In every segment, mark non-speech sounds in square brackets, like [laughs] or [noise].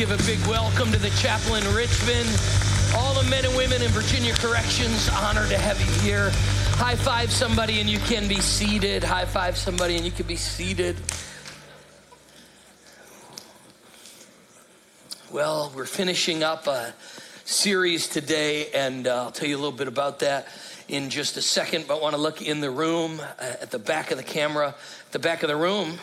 give a big welcome to the chapel in Richmond. All the men and women in Virginia Corrections, honored to have you here. High five somebody and you can be seated. High five somebody and you can be seated. Well, we're finishing up a series today, and uh, I'll tell you a little bit about that in just a second. But I want to look in the room uh, at the back of the camera, the back of the room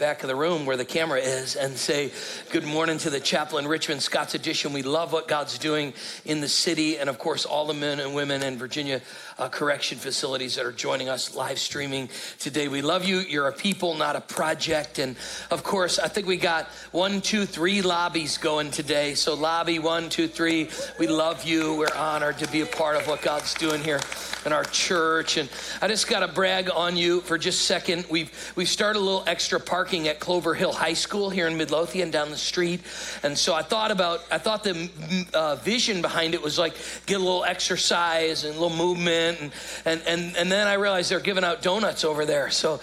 back of the room where the camera is and say good morning to the chapel in Richmond, Scott's Addition. We love what God's doing in the city, and of course, all the men and women in Virginia uh, correction facilities that are joining us live streaming today. We love you. You're a people, not a project. And of course, I think we got one, two, three lobbies going today. So, lobby one, two, three, we love you. We're honored to be a part of what God's doing here in our church. And I just got to brag on you for just a second. We've, we've started a little extra parking at Clover Hill High School here in Midlothian down the street. And so I thought about, I thought the uh, vision behind it was like get a little exercise and a little movement. And, and, and, then I realized they're giving out donuts over there. So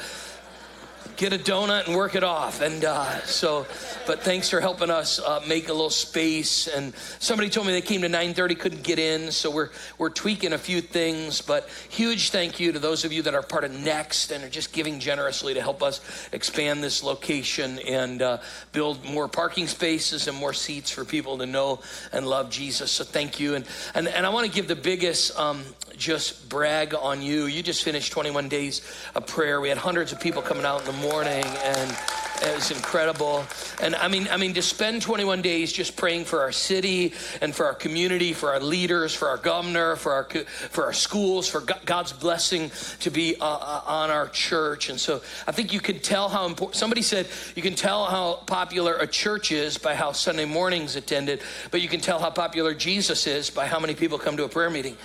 get a donut and work it off. And uh, so, but thanks for helping us uh, make a little space. And somebody told me they came to 9:30, couldn't get in, so we're we're tweaking a few things. But huge thank you to those of you that are part of Next and are just giving generously to help us expand this location and uh, build more parking spaces and more seats for people to know and love Jesus. So thank you. And and, and I want to give the biggest um, just brag on you. You just finished 21 days of prayer. We had hundreds of people coming out in the morning and it was incredible. And I mean, I mean, to spend 21 days just praying for our city and for our community, for our leaders, for our governor, for our for our schools, for God's blessing to be uh, uh, on our church. And so I think you can tell how important. Somebody said you can tell how popular a church is by how Sunday mornings attended, but you can tell how popular Jesus is by how many people come to a prayer meeting.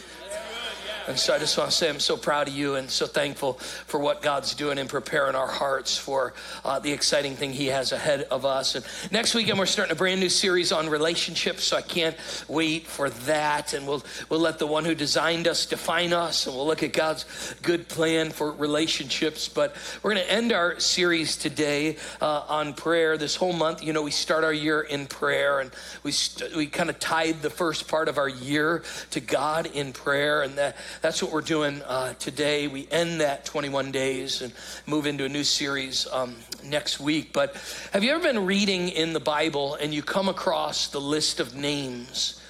And so I just want to say I'm so proud of you and so thankful for what God's doing in preparing our hearts for uh, the exciting thing He has ahead of us. And next weekend we're starting a brand new series on relationships, so I can't wait for that. And we'll we'll let the one who designed us define us, and we'll look at God's good plan for relationships. But we're going to end our series today uh, on prayer. This whole month, you know, we start our year in prayer, and we st- we kind of tied the first part of our year to God in prayer, and that that's what we're doing uh, today. We end that 21 days and move into a new series um, next week. But have you ever been reading in the Bible and you come across the list of names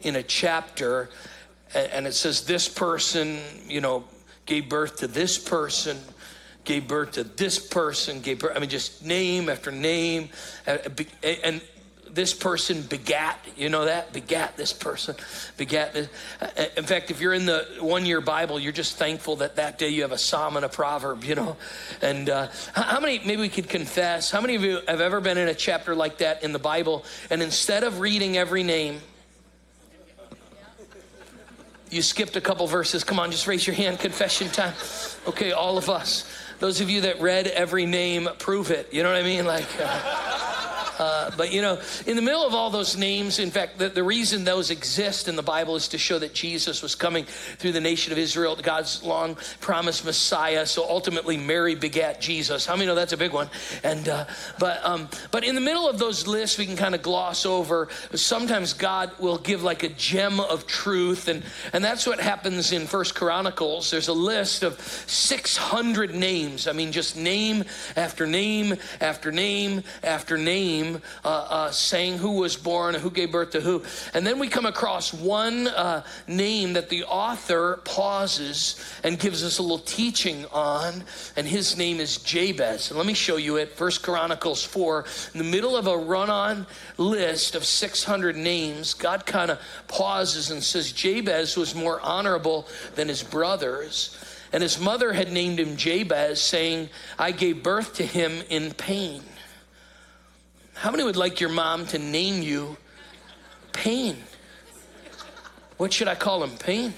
in a chapter and it says this person, you know, gave birth to this person? gave birth to this person, gave birth, I mean, just name after name. And this person begat, you know that? Begat this person, begat this. In fact, if you're in the one year Bible, you're just thankful that that day you have a psalm and a proverb, you know? And uh, how many, maybe we could confess, how many of you have ever been in a chapter like that in the Bible and instead of reading every name, you skipped a couple verses. Come on, just raise your hand. Confession time. Okay, all of us. Those of you that read every name, prove it. You know what I mean? Like. Uh, uh, but you know, in the middle of all those names, in fact, the, the reason those exist in the Bible is to show that Jesus was coming through the nation of Israel, God's long promised Messiah. So ultimately, Mary begat Jesus. How many know that's a big one? And uh, but um, but in the middle of those lists, we can kind of gloss over. Sometimes God will give like a gem of truth, and and that's what happens in First Chronicles. There's a list of 600 names. I mean, just name after name after name after name name, uh, uh, saying who was born, who gave birth to who. And then we come across one uh, name that the author pauses and gives us a little teaching on, and his name is Jabez. And let me show you it. First Chronicles 4, in the middle of a run on list of 600 names, God kind of pauses and says, Jabez was more honorable than his brothers. And his mother had named him Jabez, saying, I gave birth to him in pain. How many would like your mom to name you Pain? What should I call him? Pain?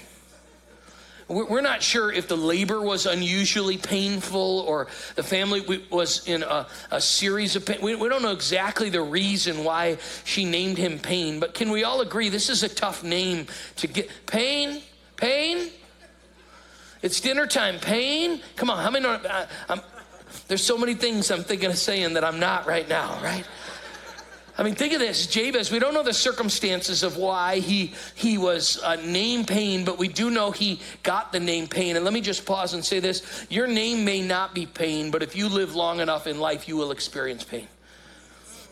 We're not sure if the labor was unusually painful or the family was in a, a series of pain. We, don't know exactly the reason why she named him Pain, but can we all agree this is a tough name to get? Pain? Pain? It's dinner time. Pain? Come on, how many uh, know? I, there's so many things I'm thinking of saying that I'm not right now, right? I mean, think of this, Jabez. We don't know the circumstances of why he he was uh, named Pain, but we do know he got the name Pain. And let me just pause and say this: Your name may not be Pain, but if you live long enough in life, you will experience pain.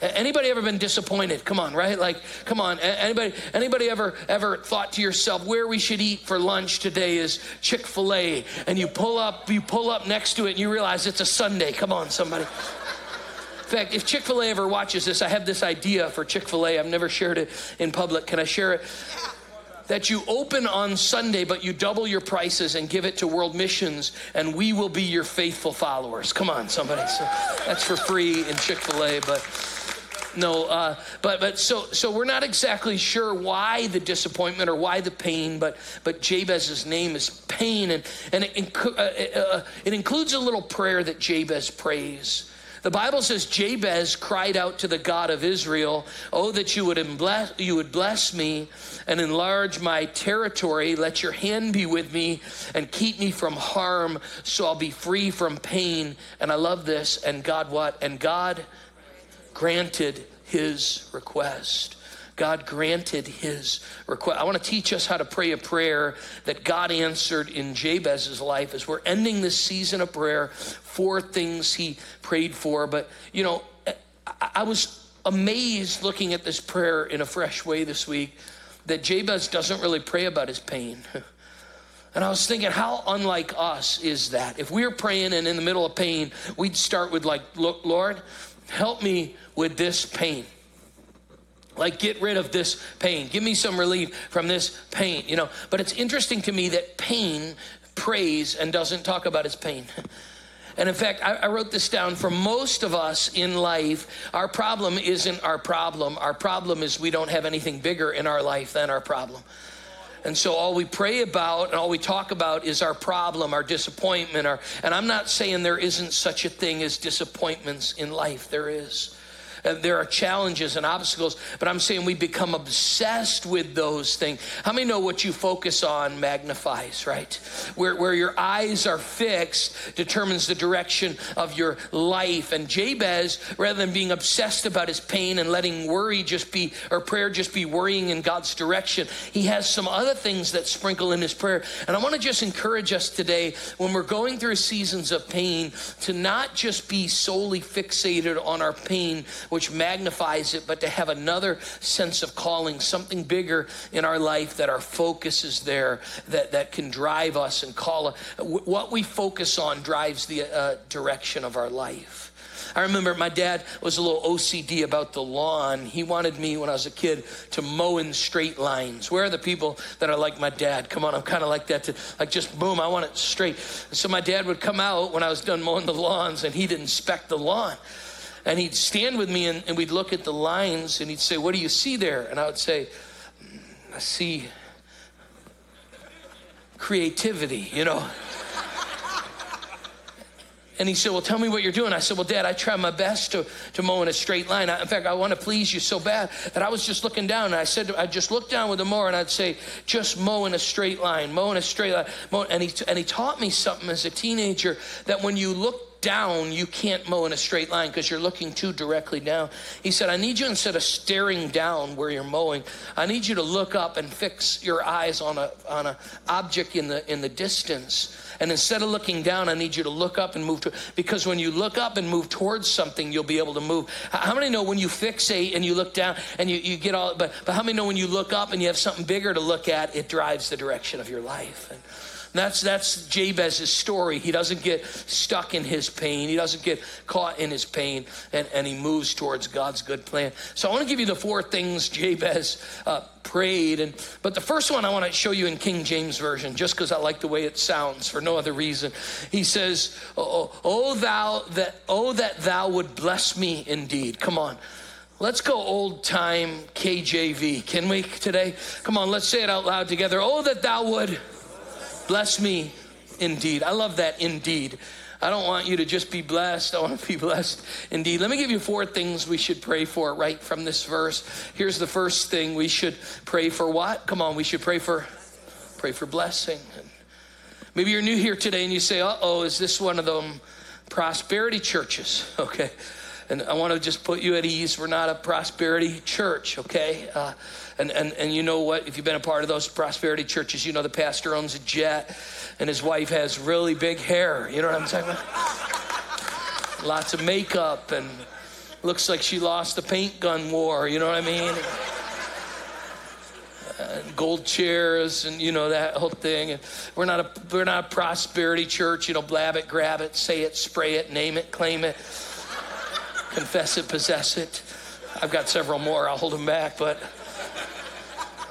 Anybody ever been disappointed? Come on, right? Like, come on. Anybody anybody ever ever thought to yourself where we should eat for lunch today is Chick-fil-A and you pull up you pull up next to it and you realize it's a Sunday. Come on, somebody. In fact, if Chick fil A ever watches this, I have this idea for Chick fil A. I've never shared it in public. Can I share it? That you open on Sunday, but you double your prices and give it to World Missions, and we will be your faithful followers. Come on, somebody. So that's for free in Chick fil A, but no uh, but but so so we're not exactly sure why the disappointment or why the pain but but jabez's name is pain and and it, uh, uh, it includes a little prayer that jabez prays the Bible says Jabez cried out to the God of Israel, Oh, that you would, bless, you would bless me and enlarge my territory. Let your hand be with me and keep me from harm so I'll be free from pain. And I love this. And God what? And God granted his request. God granted his request. I want to teach us how to pray a prayer that God answered in Jabez's life as we're ending this season of prayer. Four things he prayed for. But, you know, I was amazed looking at this prayer in a fresh way this week that Jabez doesn't really pray about his pain. [laughs] And I was thinking, how unlike us is that? If we are praying and in the middle of pain, we'd start with, like, look, Lord, help me with this pain. Like, get rid of this pain. Give me some relief from this pain, you know. But it's interesting to me that pain prays and doesn't talk about its pain. And in fact, I, I, wrote this down. For most of us in life, our problem isn't our problem. Our problem is we don't have anything bigger in our life than our problem. And so all we pray about and all we talk about is our problem, our disappointment. Our, and I'm not saying there isn't such a thing as disappointments in life, there is. Uh, there are challenges and obstacles, but I'm saying we become obsessed with those things. How many know what you focus on magnifies, right? Where, where your eyes are fixed determines the direction of your life. And Jabez, rather than being obsessed about his pain and letting worry just be, or prayer just be worrying in God's direction, he has some other things that sprinkle in his prayer. And I want to just encourage us today when we're going through seasons of pain to not just be solely fixated on our pain, which magnifies it, but to have another sense of calling, something bigger in our life that our focus is there, that, that can drive us and call. What we focus on drives the uh, direction of our life. I remember my dad was a little OCD about the lawn. He wanted me when I was a kid to mow in straight lines. Where are the people that are like my dad? Come on, I'm kind of like that. To, like just boom, I want it straight. So my dad would come out when I was done mowing the lawns, and he'd inspect the lawn and he'd stand with me and, and, we'd look at the lines and he'd say, What do you see there? And I would say, mm, I see creativity, you know. And he said, Well, tell me what you're doing. I said, Well, Dad, I try my best to, to mow in a straight line. I, in fact, I want to please you so bad that I was just looking down. And I said, I just looked down with the mower and I'd say, Just mow in a straight line, mow in a straight line. Mow. And, he, and he taught me something as a teenager that when you look down, you can't mow in a straight line because you're looking too directly down. He said, I need you instead of staring down where you're mowing, I need you to look up and fix your eyes on a on a object in the in the distance. And instead of looking down, I need you to look up and move to because when you look up and move towards something, you'll be able to move. How many know when you fixate and you look down and you, you get all but but how many know when you look up and you have something bigger to look at, it drives the direction of your life? And, that's, that's Jabez's story. He doesn't get stuck in his pain. He doesn't get caught in his pain, and, and he moves towards God's good plan. So I want to give you the four things Jabez uh, prayed. And, but the first one I want to show you in King James Version, just because I like the way it sounds, for no other reason. He says, oh, oh, thou that, oh, that thou would bless me indeed. Come on. Let's go old time KJV. Can we today? Come on, let's say it out loud together. Oh, that thou would Bless me indeed. I love that indeed. I don't want you to just be blessed. I want to be [laughs] blessed indeed. Let me give you four things we should pray for right from this verse. Here's the first thing we should pray for what? Come on, we should pray for pray for blessing. Maybe you're new here today and you say, "Uh-oh, is this one of them prosperity churches?" [laughs] Okay. And I want to just put you at ease. We're not a prosperity church, okay? Uh, and, and, and you know what? If you've been a part of those prosperity churches, you know the pastor owns a jet and his wife has really big hair. You know what I'm about? Lots of makeup and looks like she lost the paint gun war. You know what I mean? gold chairs and you know that whole thing we're not a we're not a prosperity church you know blab it grab it say it spray it name it claim it confess it possess it. I've got several more. I'll hold them back but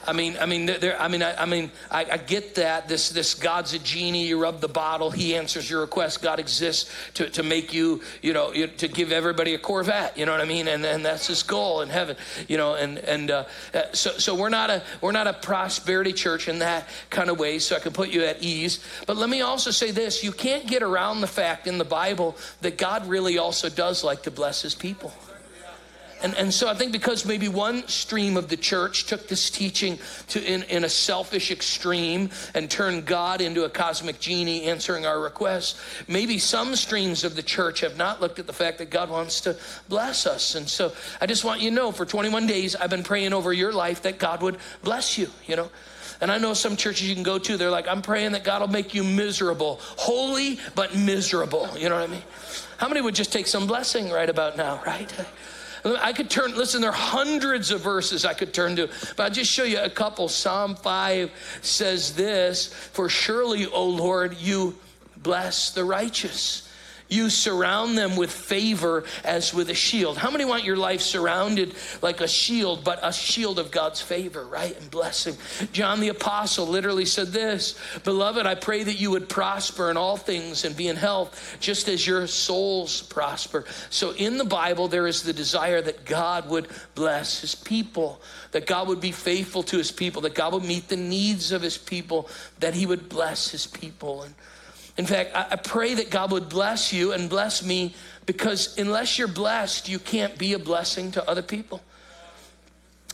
I mean, I mean, there. I mean, I, I mean, I, I, get that. This, this God's a genie. You rub the bottle, He answers your request. God exists to, to make you, you know, to give everybody a Corvette. You know what I mean? And and that's His goal in heaven. You know, and and uh, uh, so so we're not a we're not a prosperity church in that kind of way. So I can put you at ease. But let me also say this: you can't get around the fact in the Bible that God really also does like to bless His people. And, and so I think because maybe one stream of the church took this teaching to in, in a selfish extreme and turned God into a cosmic genie answering our requests, maybe some streams of the church have not looked at the fact that God wants to bless us. And so I just want you to know for 21 days, I've been praying over your life that God would bless you, you know. And I know some churches you can go to, they're like, I'm praying that God will make you miserable, holy but miserable. You know what I mean? How many would just take some blessing right about now, right? I could turn, listen, there are hundreds of verses I could turn to, but I'll just show you a couple. Psalm 5 says this For surely, O Lord, you bless the righteous. You surround them with favor as with a shield. How many want your life surrounded like a shield, but a shield of God's favor, right? And blessing. John the Apostle literally said this Beloved, I pray that you would prosper in all things and be in health, just as your souls prosper. So in the Bible, there is the desire that God would bless his people, that God would be faithful to his people, that God would meet the needs of his people, that he would bless his people. And in fact, I, pray that God would bless you and bless me because unless you're blessed, you can't be a blessing to other people.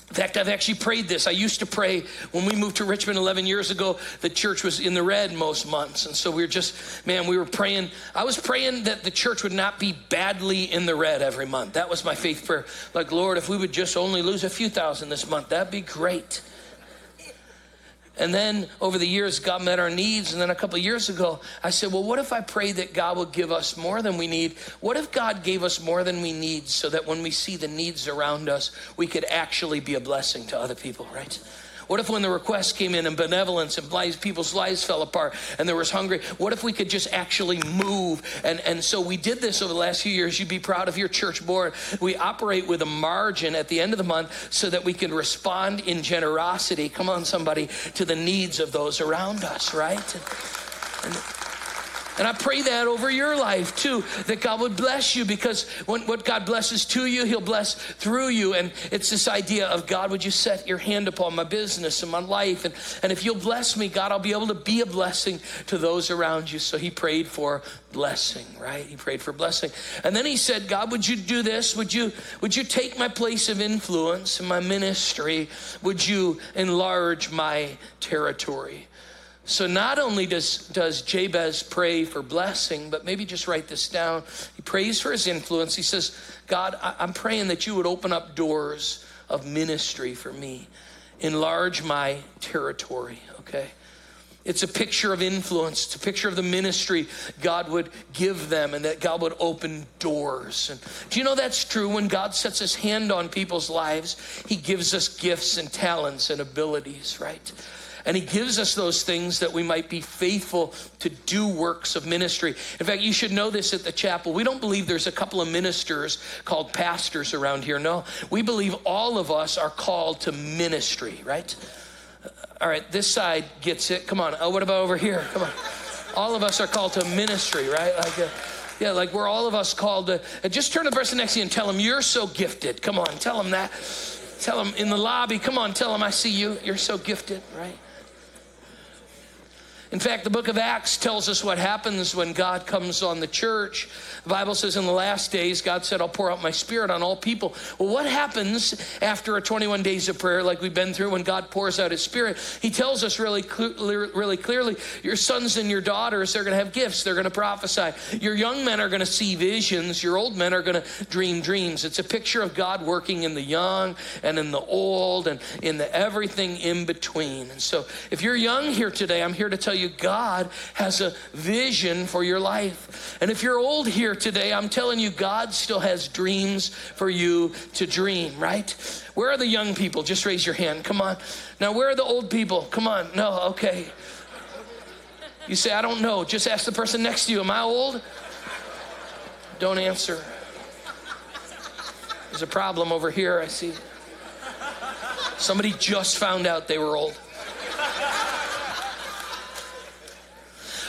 In fact, I've actually prayed this. I used to pray when we moved to Richmond 11 years ago, the church was in the red most months. And so we were just, man, we were praying. I was praying that the church would not be badly in the red every month. That was my faith prayer. Like, Lord, if we would just only lose a few thousand this month, that'd be great. And then over the years, God met our needs. And then a couple years ago, I said, Well, what if I pray that God would give us more than we need? What if God gave us more than we need so that when we see the needs around us, we could actually be a blessing to other people, right? What if when the request came in and benevolence and people's lives fell apart and there was hungry, what if we could just actually move? And, and so we did this over the last few years. You'd be proud of your church board. We operate with a margin at the end of the month so that we can respond in generosity, come on, somebody, to the needs of those around us, right? And, and, and I pray that over your life too, that God would bless you because when, what God blesses to you, He'll bless through you. And it's this idea of God, would you set your hand upon my business and my life? And, and if you'll bless me, God, I'll be able to be a blessing to those around you. So He prayed for blessing, right? He prayed for blessing. And then He said, God, would you do this? Would you, would you take my place of influence in my ministry? Would you enlarge my territory? So not only does, does Jabez pray for blessing, but maybe just write this down. He prays for his influence. He says, God, I'm praying that you would open up doors of ministry for me, enlarge my territory, okay? It's a picture of influence. It's a picture of the ministry God would give them and that God would open doors. And do you know that's true? When God sets his hand on people's lives, he gives us gifts and talents and abilities, right? And He gives us those things that we might be faithful to do works of ministry. In fact, you should know this at the chapel. We don't believe there's a couple of ministers called pastors around here. No, we believe all of us are called to ministry, right? All right, this side gets it. Come on. Oh, what about over here? Come on. All of us are called to ministry, right? Like, uh, yeah, like we're all of us called to. Uh, just turn to the person next to you and tell them you're so gifted. Come on, tell them that. Tell them in the lobby. Come on, tell them I see you. You're so gifted, right? In fact, the book of Acts tells us what happens when God comes on the church. The Bible says in the last days, God said, I'll pour out my spirit on all people. Well, what happens after a 21 days of prayer like we've been through when God pours out his spirit? He tells us really, really clearly, your sons and your daughters, they're going to have gifts. They're going to prophesy. Your young men are going to see visions. Your old men are going to dream dreams. It's a picture of God working in the young and in the old and in the everything in between. And so if you're young here today, I'm here to tell you God has a vision for your life. And if you're old here today, I'm telling you God still has dreams for you to dream, right? Where are the young people? Just raise your hand. Come on. Now, where are the old people? Come on. No, okay. You say, I don't know. Just ask the person next to you, Am I old? Don't answer. There's a problem over here, I see. Somebody just found out they were old.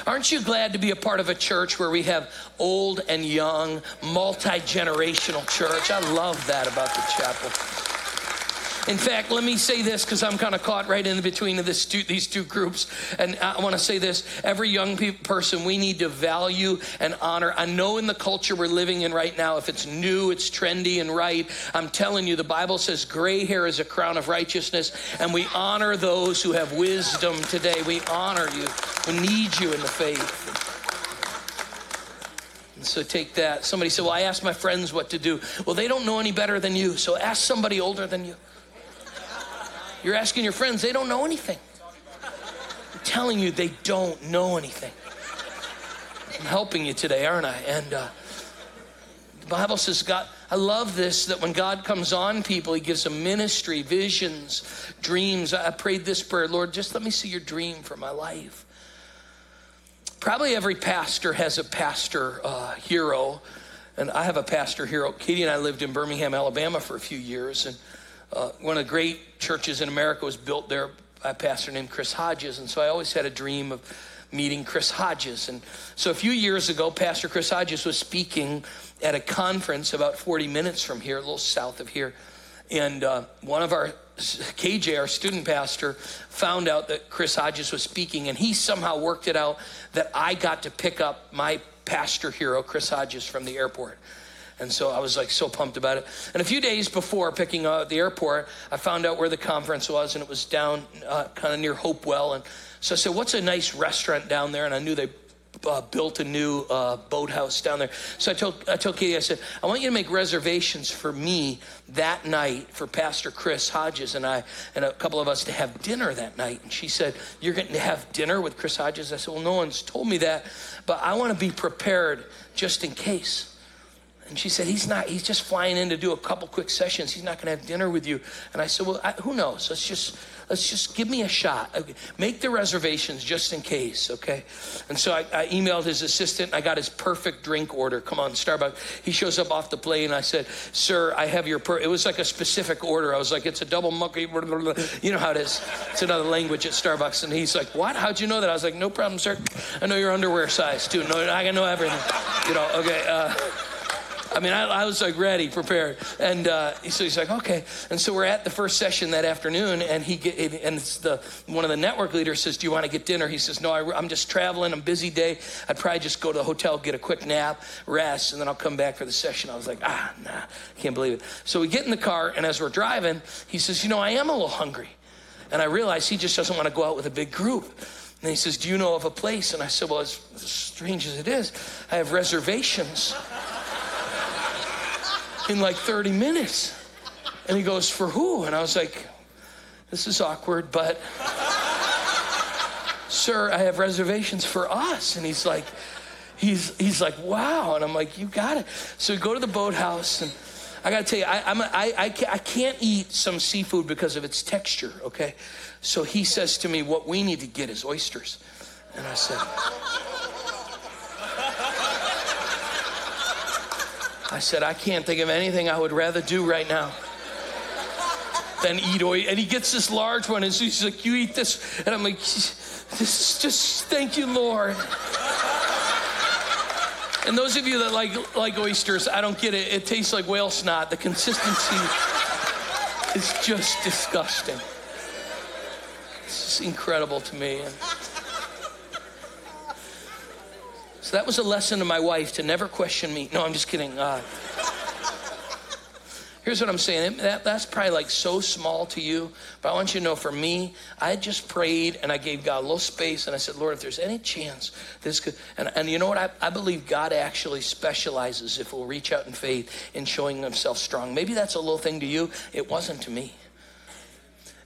Aren't you glad to be a part of a church where we have old and young, multi generational church? I love that about the chapel. In fact, let me say this because I'm kind of caught right in between of two, these two groups. And I want to say this every young pe- person, we need to value and honor. I know in the culture we're living in right now, if it's new, it's trendy and right. I'm telling you, the Bible says gray hair is a crown of righteousness, and we honor those who have wisdom today. We honor you. We need you in the faith. So take that. Somebody said, Well, I asked my friends what to do. Well, they don't know any better than you. So ask somebody older than you. You're asking your friends, they don't know anything. I'm telling you, they don't know anything. I'm helping you today, aren't I? And uh, the Bible says, God, I love this that when God comes on people, He gives them ministry, visions, dreams. I prayed this prayer Lord, just let me see your dream for my life. Probably every pastor has a pastor uh, hero, and I have a pastor hero. Katie and I lived in Birmingham, Alabama for a few years, and uh, one of the great churches in America was built there by a pastor named Chris Hodges. And so I always had a dream of meeting Chris Hodges. And so a few years ago, Pastor Chris Hodges was speaking at a conference about 40 minutes from here, a little south of here. And uh, one of our, KJ, our student pastor, found out that Chris Hodges was speaking, and he somehow worked it out that I got to pick up my pastor hero, Chris Hodges, from the airport. And so I was like so pumped about it. And a few days before picking up at the airport, I found out where the conference was, and it was down uh, kind of near Hopewell. And so I said, What's a nice restaurant down there? And I knew they uh, built a new uh, boathouse down there. So I told, I told Katie, I said, I want you to make reservations for me that night for Pastor Chris Hodges and I and a couple of us to have dinner that night. And she said, You're going to have dinner with Chris Hodges? I said, Well, no one's told me that, but I want to be prepared just in case. And she said, He's not, he's just flying in to do a couple quick sessions. He's not going to have dinner with you. And I said, Well, I, who knows? Let's just, let's just give me a shot. Okay. Make the reservations just in case, okay? And so I, I, emailed his assistant. I got his perfect drink order. Come on, Starbucks. He shows up off the plane. I said, Sir, I have your, per-. it was like a specific order. I was like, It's a double monkey. You know how it is. It's another language at Starbucks. And he's like, What? How'd you know that? I was like, No problem, sir. I know your underwear size, too. No, I know everything. You know, okay. Uh, I mean, I, I, was like ready, prepared. And uh, so he's like, okay. And so we're at the first session that afternoon, and he get, and it's the one of the network leaders says, "Do you want to get dinner?" He says, "No, I, am just traveling. I'm busy day. I'd probably just go to the hotel, get a quick nap, rest, and then I'll come back for the session." I was like, "Ah, nah, I can't believe it." So we get in the car, and as we're driving, he says, "You know, I am a little hungry," and I realize he just doesn't want to go out with a big group. And he says, Do you know of a place? And I said, Well, as strange as it is, I have reservations in like 30 minutes. And he goes, For who? And I was like, This is awkward, but sir, I have reservations for us. And he's like, He's, he's like, wow. And I'm like, you got it. So we go to the boathouse, and I got to tell you, I, I'm a, I, I, I can't eat some seafood because of its texture, okay? So he says to me, what we need to get is oysters. And I said, I said, I can't think of anything I would rather do right now than eat oil. And he gets this large one, and so he's like, You eat this. And I'm like, This is just, thank you, Lord. And those of you that like, like oysters, I don't get it. It tastes like whale snot. The consistency is just disgusting. It's just incredible to me. So that was a lesson to my wife to never question me. No, I'm just kidding. Uh, here's what I'm saying. That, that's probably like so small to you, but I want you to know for me, I just prayed and I gave God a little space and I said, Lord, if there's any chance this could, and, and you know what? I, I believe God actually specializes if we'll reach out in faith in showing himself strong. Maybe that's a little thing to you. It wasn't to me.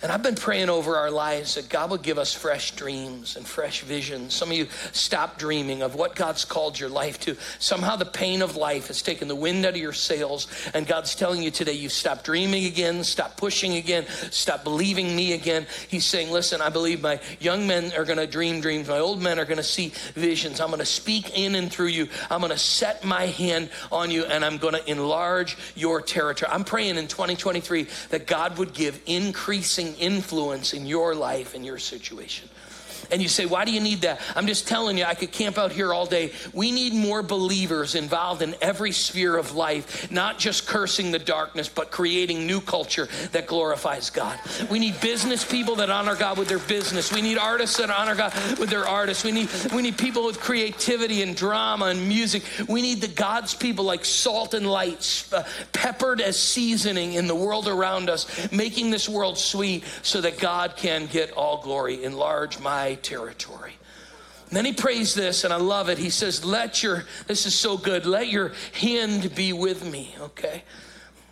And I've been praying over our lives that God would give us fresh dreams and fresh visions. Some of you stop dreaming of what God's called your life to. Somehow the pain of life has taken the wind out of your sails, and God's telling you today you stop dreaming again, stop pushing again, stop believing me again. He's saying, Listen, I believe my young men are going to dream dreams, my old men are going to see visions. I'm going to speak in and through you. I'm going to set my hand on you, and I'm going to enlarge your territory. I'm praying in 2023 that God would give increasing influence in your life and your situation. And you say, why do you need that? I'm just telling you, I could camp out here all day. We need more believers involved in every sphere of life, not just cursing the darkness, but creating new culture that glorifies God. We need business people that honor God with their business. We need artists that honor God with their artists. We need, we need people with creativity and drama and music. We need the God's people like salt and light, uh, peppered as seasoning in the world around us, making this world sweet so that God can get all glory. Enlarge my territory. And then he prays this, and I love it. He says, Let your, this is so good, let your hand be with me, okay?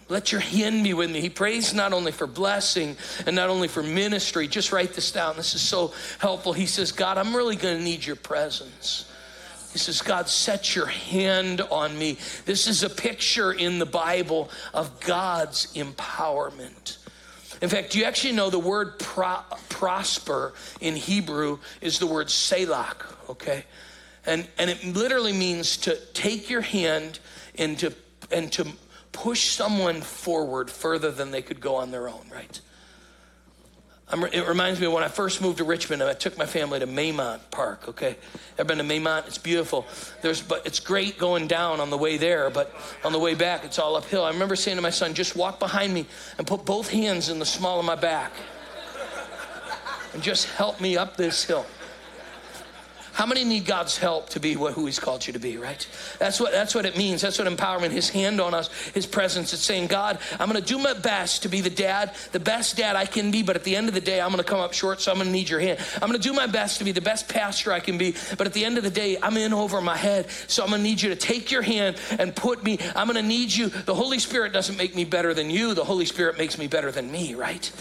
Let your hand be with me. He prays not only for blessing and not only for ministry. Just write this down. This is so helpful. He says, God, I'm really going to need your presence. He says, God, set your hand on me. This is a picture in the Bible of God's empowerment. In fact, do you actually know the word pro- prosper in Hebrew is the word selach, okay? And, and it literally means to take your hand and to, and to push someone forward further than they could go on their own, right? It reminds me of when I first moved to Richmond and I took my family to Maymont Park. Okay, ever been to Maymont? It's beautiful. There's, but it's great going down on the way there, but on the way back, it's all uphill. I remember saying to my son, "Just walk behind me and put both hands in the small of my back, and just help me up this hill." How many need God's help to be who He's called you to be, right? That's what that's what it means. That's what empowerment, His hand on us, His presence. It's saying, God, I'm gonna do my best to be the dad, the best dad I can be, but at the end of the day, I'm gonna come up short, so I'm gonna need your hand. I'm gonna do my best to be the best pastor I can be, but at the end of the day, I'm in over my head. So I'm gonna need you to take your hand and put me, I'm gonna need you. The Holy Spirit doesn't make me better than you, the Holy Spirit makes me better than me, right?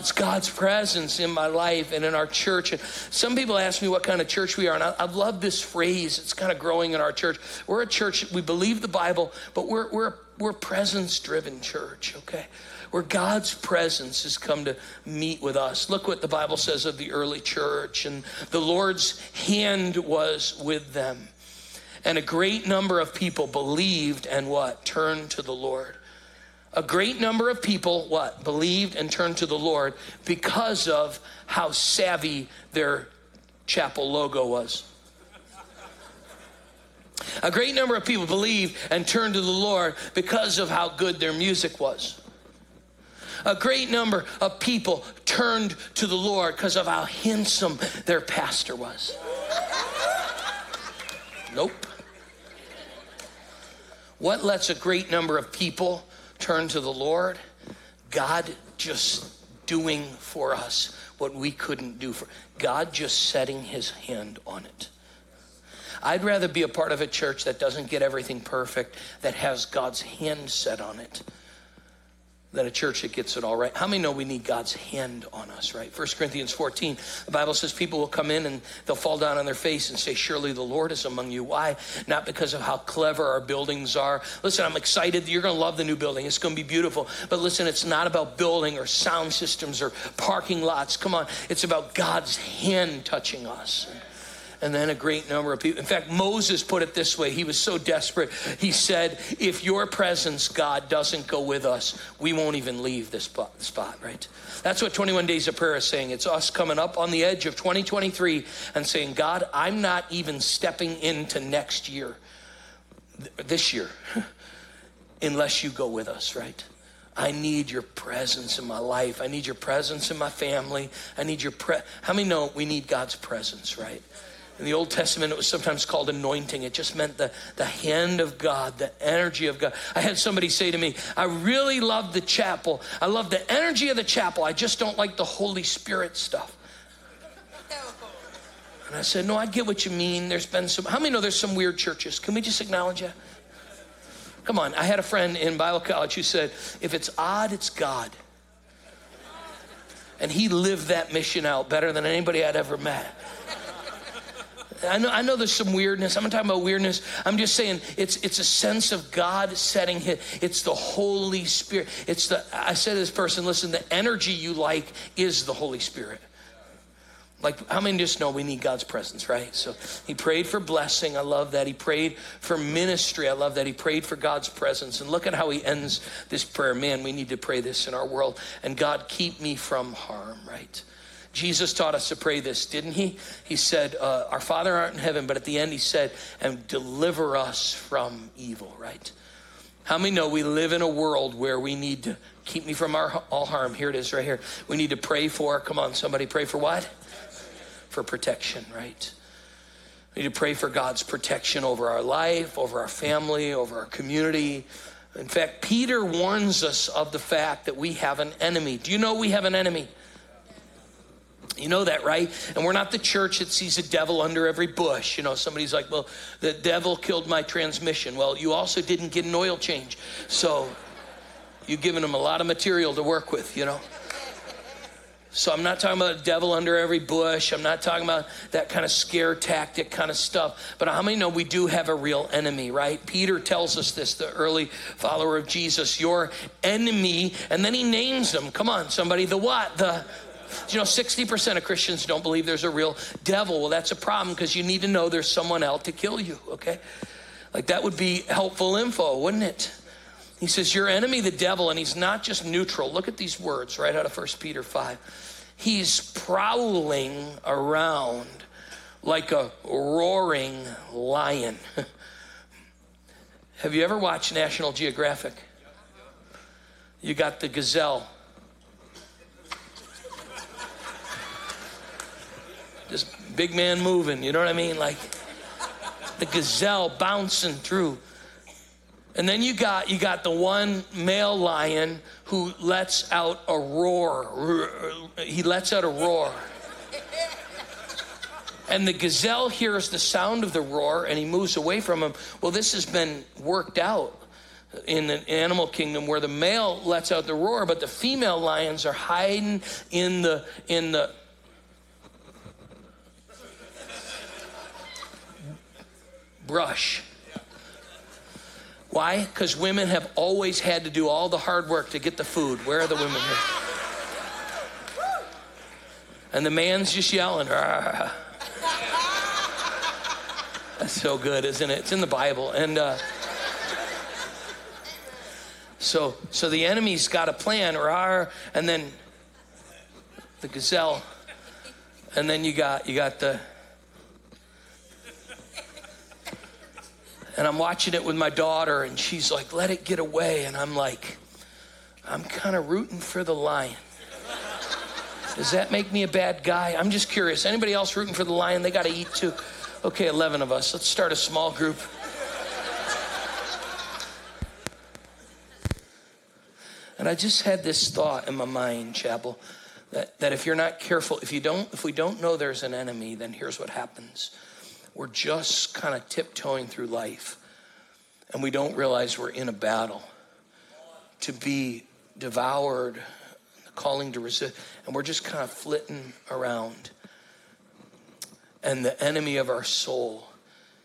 It's God's presence in my life and in our church. And some people ask me what kind of church we are, and I, I love this phrase. It's kind of growing in our church. We're a church, we believe the Bible, but we're, we're, we're presence driven church, okay? Where God's presence has come to meet with us. Look what the Bible says of the early church, and the Lord's hand was with them. And a great number of people believed and what? Turned to the Lord a great number of people what believed and turned to the lord because of how savvy their chapel logo was. A great number of people believed and turned to the lord because of how good their music was. A great number of people turned to the lord because of how handsome their pastor was. Nope. What lets a great number of people turn to the Lord, God just doing for us what we couldn't do for God just setting his hand on it. I'd rather be a part of a church that doesn't get everything perfect, that has God's hand set on it, than a church that gets it all right. How many know we need God's hand on us, right? 1 Corinthians 14, the Bible says people will come in and they'll fall down on their face and say, Surely the Lord is among you. Why? Not because of how clever our buildings are. Listen, I'm excited. You're going to love the new building. It's going to be beautiful. But listen, it's not about building or sound systems or parking lots. Come on. It's about God's hand touching us and then a great number of people. In fact, Moses put it this way. He was so desperate. He said, If your presence, God, doesn't go with us, we won't even leave this spot, right? That's what 21 Days of Prayer is saying. It's us coming up on the edge of 2023 and saying, God, I'm not even stepping into next year, this year, [laughs] unless you go with us, right? I need your presence in my life. I need your presence in my family. I need your pre. How many know we need God's presence, right? In the Old Testament, it was sometimes called anointing. It just meant the, the hand of God, the energy of God. I had somebody say to me, I really love the chapel. I love the energy of the chapel. I just don't like the Holy Spirit stuff. And I said, No, I get what you mean. There's been some, how many know there's some weird churches? Can we just acknowledge that? Come on. I had a friend in Bible college who said, If it's odd, it's God. And he lived that mission out better than anybody I'd ever met. I know, I know there's some weirdness. I'm not talking about weirdness. I'm just saying it's it's a sense of God setting his, it's the Holy Spirit. It's the I said to this person, listen, the energy you like is the Holy Spirit. Like, how many just know we need God's presence, right? So he prayed for blessing. I love that. He prayed for ministry. I love that. He prayed for God's presence. And look at how he ends this prayer. Man, we need to pray this in our world. And God, keep me from harm, right? Jesus taught us to pray this, didn't he? He said, uh, Our Father art in heaven, but at the end he said, and deliver us from evil, right? How many know we live in a world where we need to keep me from our, all harm? Here it is right here. We need to pray for, come on, somebody pray for what? for protection, right? We need to pray for God's protection over our life, over our family, over our community. In fact, Peter warns us of the fact that we have an enemy. Do you know we have an enemy? You know that, right? And we're not the church that sees a devil under every bush. You know, somebody's like, well, the devil killed my transmission. Well, you also didn't get an oil change. So you've given them a lot of material to work with, you know? So I'm not talking about a devil under every bush. I'm not talking about that kind of scare tactic kind of stuff. But how many know we do have a real enemy, right? Peter tells us this, the early follower of Jesus, your enemy, and then he names them. Come on, somebody, the what? The you know, 60% of Christians don't believe there's a real devil. Well, that's a problem because you need to know there's someone out to kill you, okay? Like that would be helpful info, wouldn't it? He says, Your enemy, the devil, and he's not just neutral. Look at these words right out of 1 Peter 5. He's prowling around like a roaring lion. [laughs] Have you ever watched National Geographic? You got the gazelle. This big man moving, you know what I mean? Like the gazelle bouncing through and then you got you got the one male lion who lets out a roar. He lets out a roar. And the gazelle hears the sound of the roar and he moves away from him. Well, this has been worked out in the animal kingdom where the male lets out the roar, but the female lions are hiding in the in the brush. Why? Because women have always had to do all the hard work to get the food. Where are the women here? And the man's just yelling. Argh. That's so good, isn't it? It's in the Bible. And uh, so, so the enemy's got a plan, Rawr, and then the gazelle, and then you got you got the And I'm watching it with my daughter, and she's like, let it get away. And I'm like, I'm kind of rooting for the lion. Does that make me a bad guy? I'm just curious. Anybody else rooting for the lion? They got to eat too. Okay, 11 of us. Let's start a small group. And I just had this thought in my mind, Chapel, that, that if you're not careful, if you don't, if we don't know there's an enemy, then here's what happens we're just kind of tiptoeing through life and we don't realize we're in a battle to be devoured, the calling to resist, and we're just kind of flitting around. And the enemy of our soul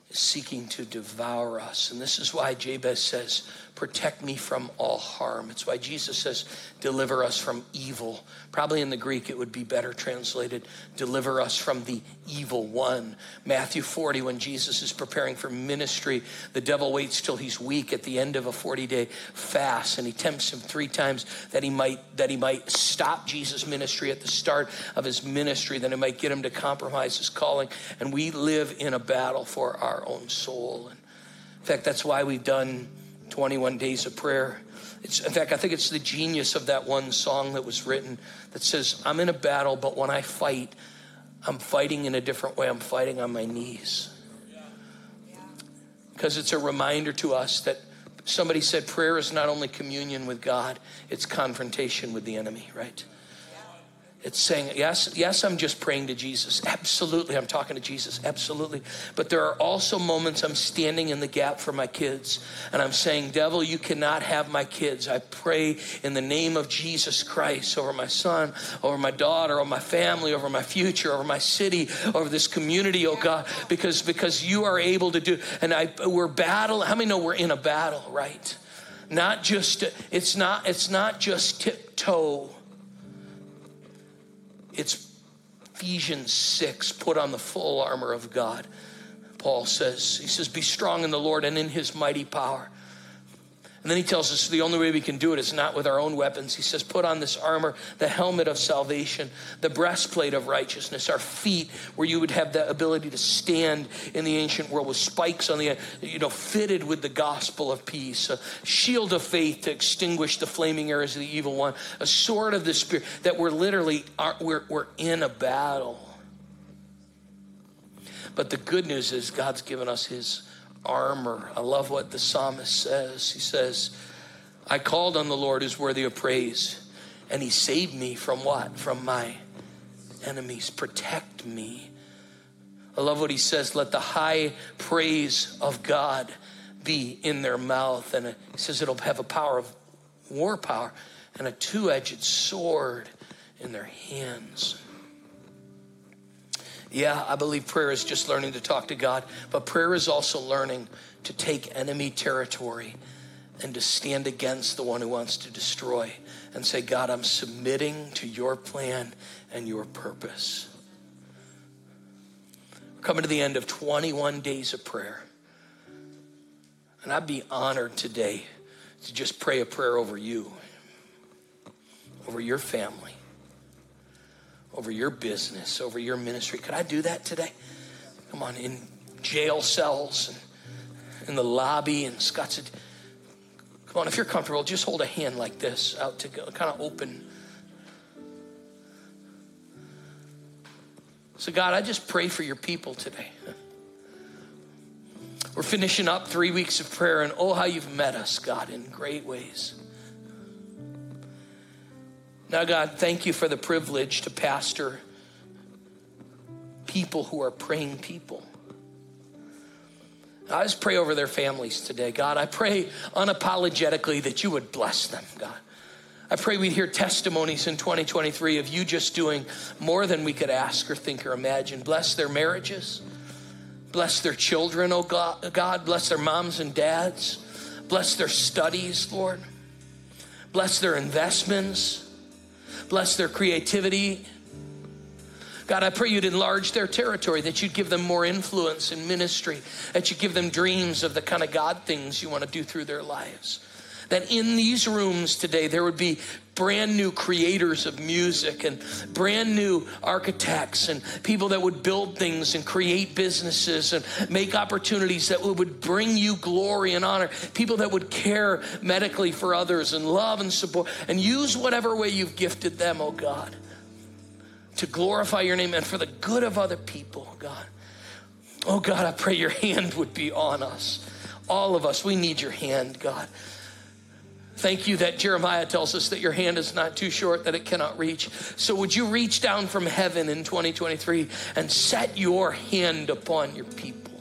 is seeking to devour us. And this is why Jabez says, protect me from all harm. It's why Jesus says, deliver us from evil. Probably in the Greek, it would be better translated, deliver us from the evil one. Matthew 40, when Jesus is preparing for ministry, the devil waits till he's weak at the end of a 40 day fast, and he tempts him three times that he might that he might stop Jesus' ministry at the start of his ministry, that it might get him to compromise his calling. And we live in a battle for our own soul. In fact, that's why we've done 21 days of prayer. It's, in fact, I think it's the genius of that one song that was written that says, I'm in a battle, but when I fight, I'm fighting in a different way. I'm fighting on my knees. Because it's a reminder to us that somebody said prayer is not only communion with God, it's confrontation with the enemy, right? It's saying, yes, yes, I'm just praying to Jesus. Absolutely, I'm talking to Jesus. Absolutely. But there are also moments I'm standing in the gap for my kids. And I'm saying, Devil, you cannot have my kids. I pray in the name of Jesus Christ over my son, over my daughter, over my family, over my future, over my city, over this community, oh God, because, because you are able to do. And I, we're battle. How many know we're in a battle, right? Not just, it's not, it's not just tiptoe it's Ephesians 6 put on the full armor of God. Paul says, he says, be strong in the Lord and in his mighty power. And then he tells us the only way we can do it is not with our own weapons. He says, put on this armor, the helmet of salvation, the breastplate of righteousness, our feet, where you would have the ability to stand in the ancient world with spikes on the, you know, fitted with the gospel of peace, a shield of faith to extinguish the flaming arrows of the evil one, a sword of the spirit, that we're literally, we're, we're in a battle. But the good news is God's given us his armor. I love what the psalmist says. He says, I called on the Lord who's worthy of praise, and he saved me from what? From my enemies. Protect me. I love what he says. Let the high praise of God be in their mouth. And he says it'll have a power of war power and a two edged sword in their hands. Yeah, I believe prayer is just learning to talk to God, but prayer is also learning to take enemy territory and to stand against the one who wants to destroy and say, God, I'm submitting to your plan and your purpose. We're coming to the end of 21 days of prayer. And I'd be honored today to just pray a prayer over you, over your family over your business, over your ministry. Could I do that today? Come on, in jail cells and in the lobby and Scott's. Come on, if you're comfortable, just hold a hand like this out to go, kind of open. So, God, I just pray for your people today. We're finishing up three weeks of prayer, and oh, how you've met us, God, in great ways. Now, God, thank you for the privilege to pastor people who are praying people. I just pray over their families today, God. I pray unapologetically that you would bless them, God. I pray we'd hear testimonies in 2023 of you just doing more than we could ask or think or imagine. Bless their marriages. Bless their children, oh God. God. Bless their moms and dads. Bless their studies, Lord. Bless their investments. Bless their creativity. God, I pray you'd enlarge their territory, that you'd give them more influence in ministry, that you'd give them dreams of the kind of God things you want to do through their lives. That in these rooms today, there would be brand new creators of music and brand new architects and people that would build things and create businesses and make opportunities that would bring you glory and honor. People that would care medically for others and love and support and use whatever way you've gifted them, oh God, to glorify your name and for the good of other people, oh God. Oh God, I pray your [laughs] hand would be on us. All of us, we need your hand, God. Thank you that Jeremiah tells us that your hand is not too short that it cannot reach. So, would you reach down from heaven in 2023 and set your hand upon your people?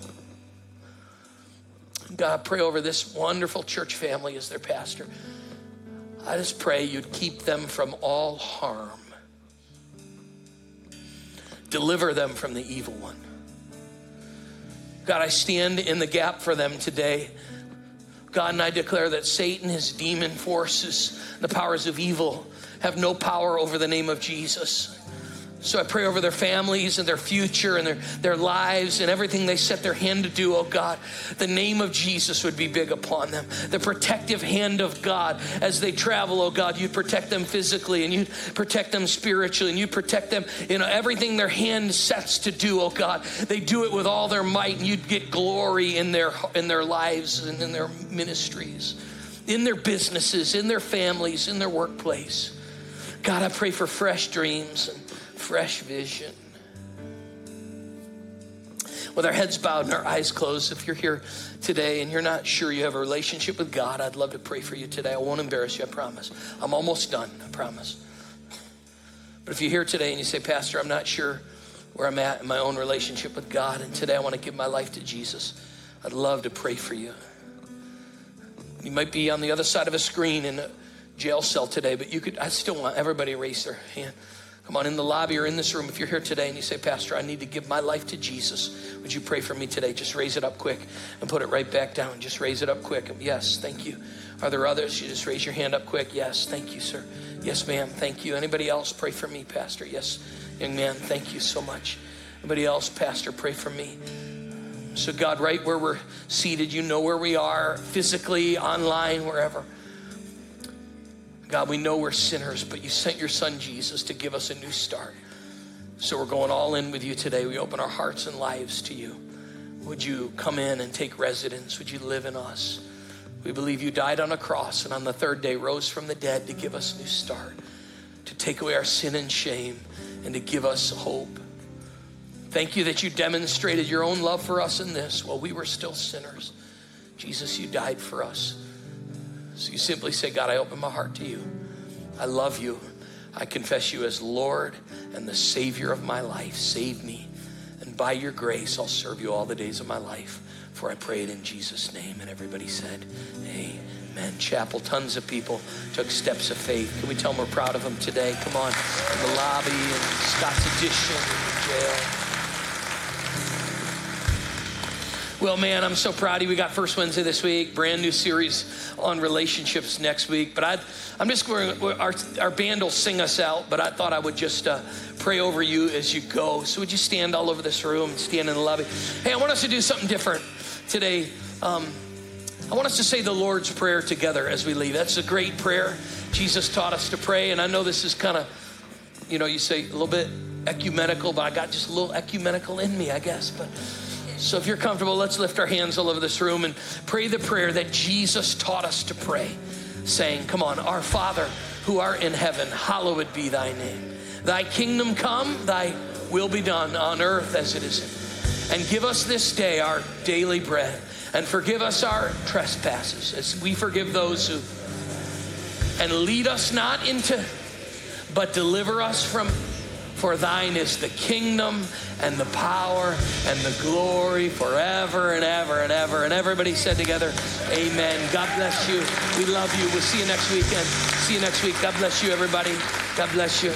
God, pray over this wonderful church family as their pastor. I just pray you'd keep them from all harm, deliver them from the evil one. God, I stand in the gap for them today. God, and I declare that Satan, his demon forces, the powers of evil, have no power over the name of Jesus. So I pray over their families and their future and their, their lives and everything they set their hand to do, oh God. The name of Jesus would be big upon them. The protective hand of God as they travel, oh God, you'd protect them physically and you'd protect them spiritually and you'd protect them in everything their hand sets to do, oh God. They do it with all their might and you'd get glory in their in their lives and in their ministries, in their businesses, in their families, in their workplace. God, I pray for fresh dreams fresh vision. with our heads bowed and our eyes closed, if you're here today and you're not sure you have a relationship with God, I'd love to pray for you today. I won't embarrass you, I promise. I'm almost done, I promise. But if you're here today and you say, Pastor, I'm not sure where I'm at in my own relationship with God, and today I want to give my life to Jesus, I'd love to pray for you. You might be on the other side of a screen in a jail cell today, but you could, I still want everybody to raise their hand. Come on, in the lobby or in this room, if you're here today and you say, Pastor, I need to give my life to Jesus, would you pray for me today? Just raise it up quick and put it right back down. Just raise it up quick. Yes, thank you. Are there others? You just raise your hand up quick. Yes, thank you, sir. Yes, ma'am, thank you. Anybody else pray for me, Pastor? Yes, young man, thank you so much. Anybody else, Pastor, pray for me. So, God, right where we're seated, you know where we are physically, online, wherever. God, we know we're sinners, but you sent your son Jesus to give us a new start. So we're going all in with you today. We open our hearts and lives to you. Would you come in and take residence? Would you live in us? We believe you died on a cross and on the third day rose from the dead to give us a new start, to take away our sin and shame, and to give us hope. Thank you that you demonstrated your own love for us in this while we were still sinners. Jesus, you died for us. So you simply say, God, I open my heart to you. I love you. I confess you as Lord and the Savior of my life. Save me. And by your grace, I'll serve you all the days of my life. For I pray it in Jesus' name. And everybody said, Amen. Chapel, tons of people took steps of faith. Can we tell them we're proud of them today? Come on, in the lobby and Scott's Addition, jail. Well, man, I'm so proud of you. We got First Wednesday this week, brand new series on relationships next week. But I, I'm just going, our, our band will sing us out, but I thought I would just uh, pray over you as you go. So would you stand all over this room and stand in the lobby? Hey, I want us to do something different today. Um, I want us to say the Lord's Prayer together as we leave. That's a great prayer. Jesus taught us to pray, and I know this is kind of, you know, you say a little bit ecumenical, but I got just a little ecumenical in me, I guess. But so if you're comfortable, let's lift our hands all over this room and pray the prayer that Jesus taught us to pray, saying, Come on, our Father who art in heaven, hallowed be thy name. Thy kingdom come, thy will be done on earth as it is. In heaven. And give us this day our daily bread, and forgive us our trespasses as we forgive those who. And lead us not into, but deliver us from for thine is the kingdom and the power and the glory forever and ever and ever. And everybody said together, Amen. God bless you. We love you. We'll see you next weekend. See you next week. God bless you, everybody. God bless you.